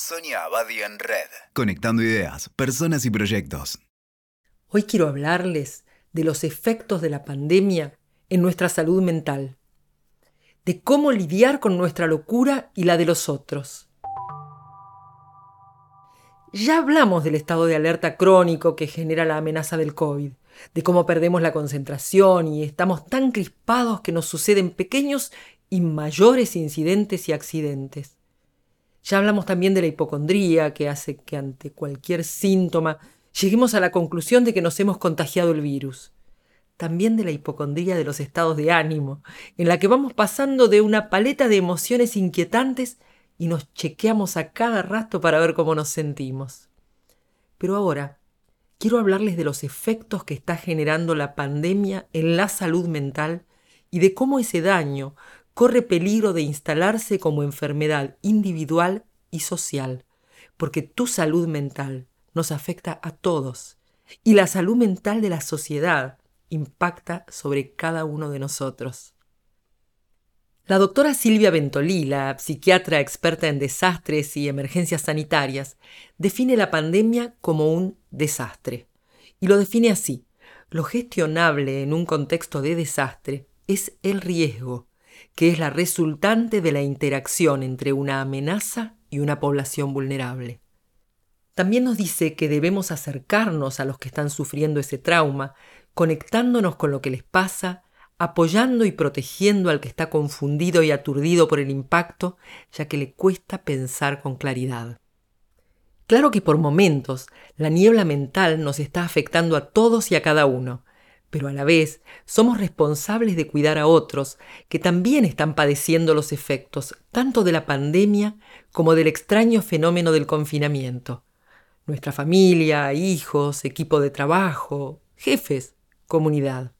Sonia Abadi en Red. Conectando ideas, personas y proyectos. Hoy quiero hablarles de los efectos de la pandemia en nuestra salud mental, de cómo lidiar con nuestra locura y la de los otros. Ya hablamos del estado de alerta crónico que genera la amenaza del COVID, de cómo perdemos la concentración y estamos tan crispados que nos suceden pequeños y mayores incidentes y accidentes. Ya hablamos también de la hipocondría, que hace que ante cualquier síntoma lleguemos a la conclusión de que nos hemos contagiado el virus. También de la hipocondría de los estados de ánimo, en la que vamos pasando de una paleta de emociones inquietantes y nos chequeamos a cada rato para ver cómo nos sentimos. Pero ahora quiero hablarles de los efectos que está generando la pandemia en la salud mental y de cómo ese daño corre peligro de instalarse como enfermedad individual y social, porque tu salud mental nos afecta a todos y la salud mental de la sociedad impacta sobre cada uno de nosotros. La doctora Silvia Bentolí, la psiquiatra experta en desastres y emergencias sanitarias, define la pandemia como un desastre. Y lo define así. Lo gestionable en un contexto de desastre es el riesgo, que es la resultante de la interacción entre una amenaza y una población vulnerable. También nos dice que debemos acercarnos a los que están sufriendo ese trauma, conectándonos con lo que les pasa, apoyando y protegiendo al que está confundido y aturdido por el impacto, ya que le cuesta pensar con claridad. Claro que por momentos la niebla mental nos está afectando a todos y a cada uno, pero a la vez somos responsables de cuidar a otros que también están padeciendo los efectos tanto de la pandemia como del extraño fenómeno del confinamiento. Nuestra familia, hijos, equipo de trabajo, jefes, comunidad.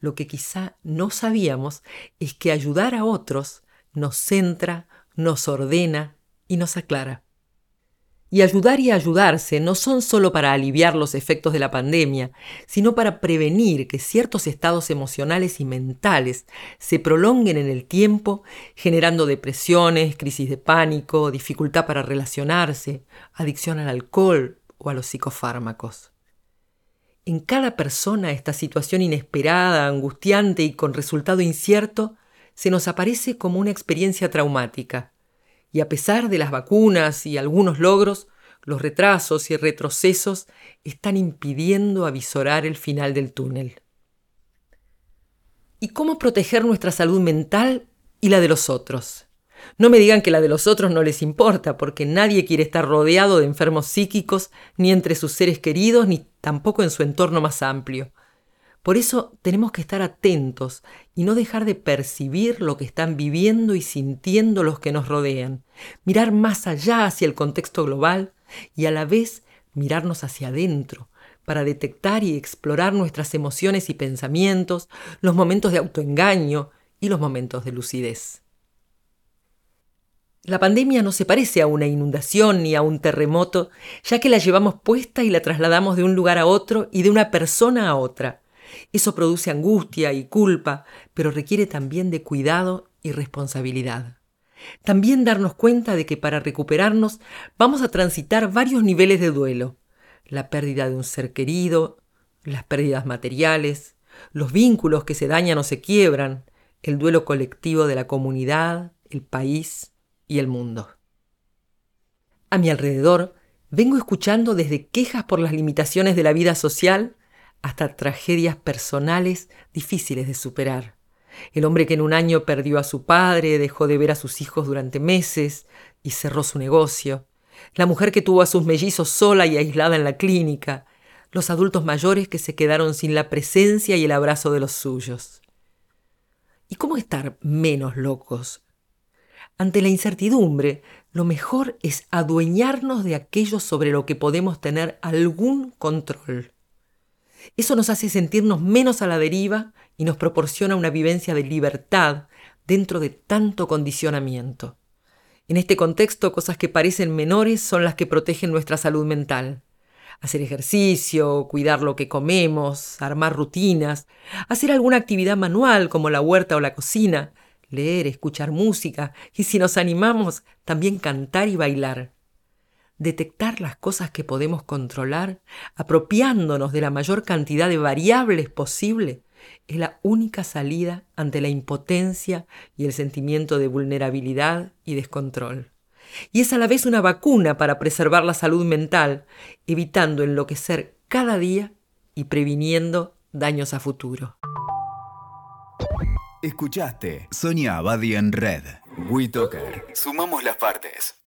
Lo que quizá no sabíamos es que ayudar a otros nos centra, nos ordena y nos aclara. Y ayudar y ayudarse no son solo para aliviar los efectos de la pandemia, sino para prevenir que ciertos estados emocionales y mentales se prolonguen en el tiempo, generando depresiones, crisis de pánico, dificultad para relacionarse, adicción al alcohol o a los psicofármacos. En cada persona esta situación inesperada, angustiante y con resultado incierto se nos aparece como una experiencia traumática y a pesar de las vacunas y algunos logros, los retrasos y retrocesos están impidiendo avisorar el final del túnel. ¿Y cómo proteger nuestra salud mental y la de los otros? No me digan que la de los otros no les importa, porque nadie quiere estar rodeado de enfermos psíquicos, ni entre sus seres queridos, ni tampoco en su entorno más amplio. Por eso tenemos que estar atentos y no dejar de percibir lo que están viviendo y sintiendo los que nos rodean, mirar más allá hacia el contexto global y a la vez mirarnos hacia adentro para detectar y explorar nuestras emociones y pensamientos, los momentos de autoengaño y los momentos de lucidez. La pandemia no se parece a una inundación ni a un terremoto, ya que la llevamos puesta y la trasladamos de un lugar a otro y de una persona a otra. Eso produce angustia y culpa, pero requiere también de cuidado y responsabilidad. También darnos cuenta de que para recuperarnos vamos a transitar varios niveles de duelo. La pérdida de un ser querido, las pérdidas materiales, los vínculos que se dañan o se quiebran, el duelo colectivo de la comunidad, el país y el mundo. A mi alrededor vengo escuchando desde quejas por las limitaciones de la vida social hasta tragedias personales difíciles de superar. El hombre que en un año perdió a su padre, dejó de ver a sus hijos durante meses y cerró su negocio. La mujer que tuvo a sus mellizos sola y aislada en la clínica. Los adultos mayores que se quedaron sin la presencia y el abrazo de los suyos. ¿Y cómo estar menos locos? Ante la incertidumbre, lo mejor es adueñarnos de aquello sobre lo que podemos tener algún control. Eso nos hace sentirnos menos a la deriva y nos proporciona una vivencia de libertad dentro de tanto condicionamiento. En este contexto, cosas que parecen menores son las que protegen nuestra salud mental. Hacer ejercicio, cuidar lo que comemos, armar rutinas, hacer alguna actividad manual como la huerta o la cocina, leer, escuchar música y si nos animamos, también cantar y bailar. Detectar las cosas que podemos controlar, apropiándonos de la mayor cantidad de variables posible, es la única salida ante la impotencia y el sentimiento de vulnerabilidad y descontrol. Y es a la vez una vacuna para preservar la salud mental, evitando enloquecer cada día y previniendo daños a futuro. Escuchaste Sonia Abadi en Red. WeToker. Sumamos las partes.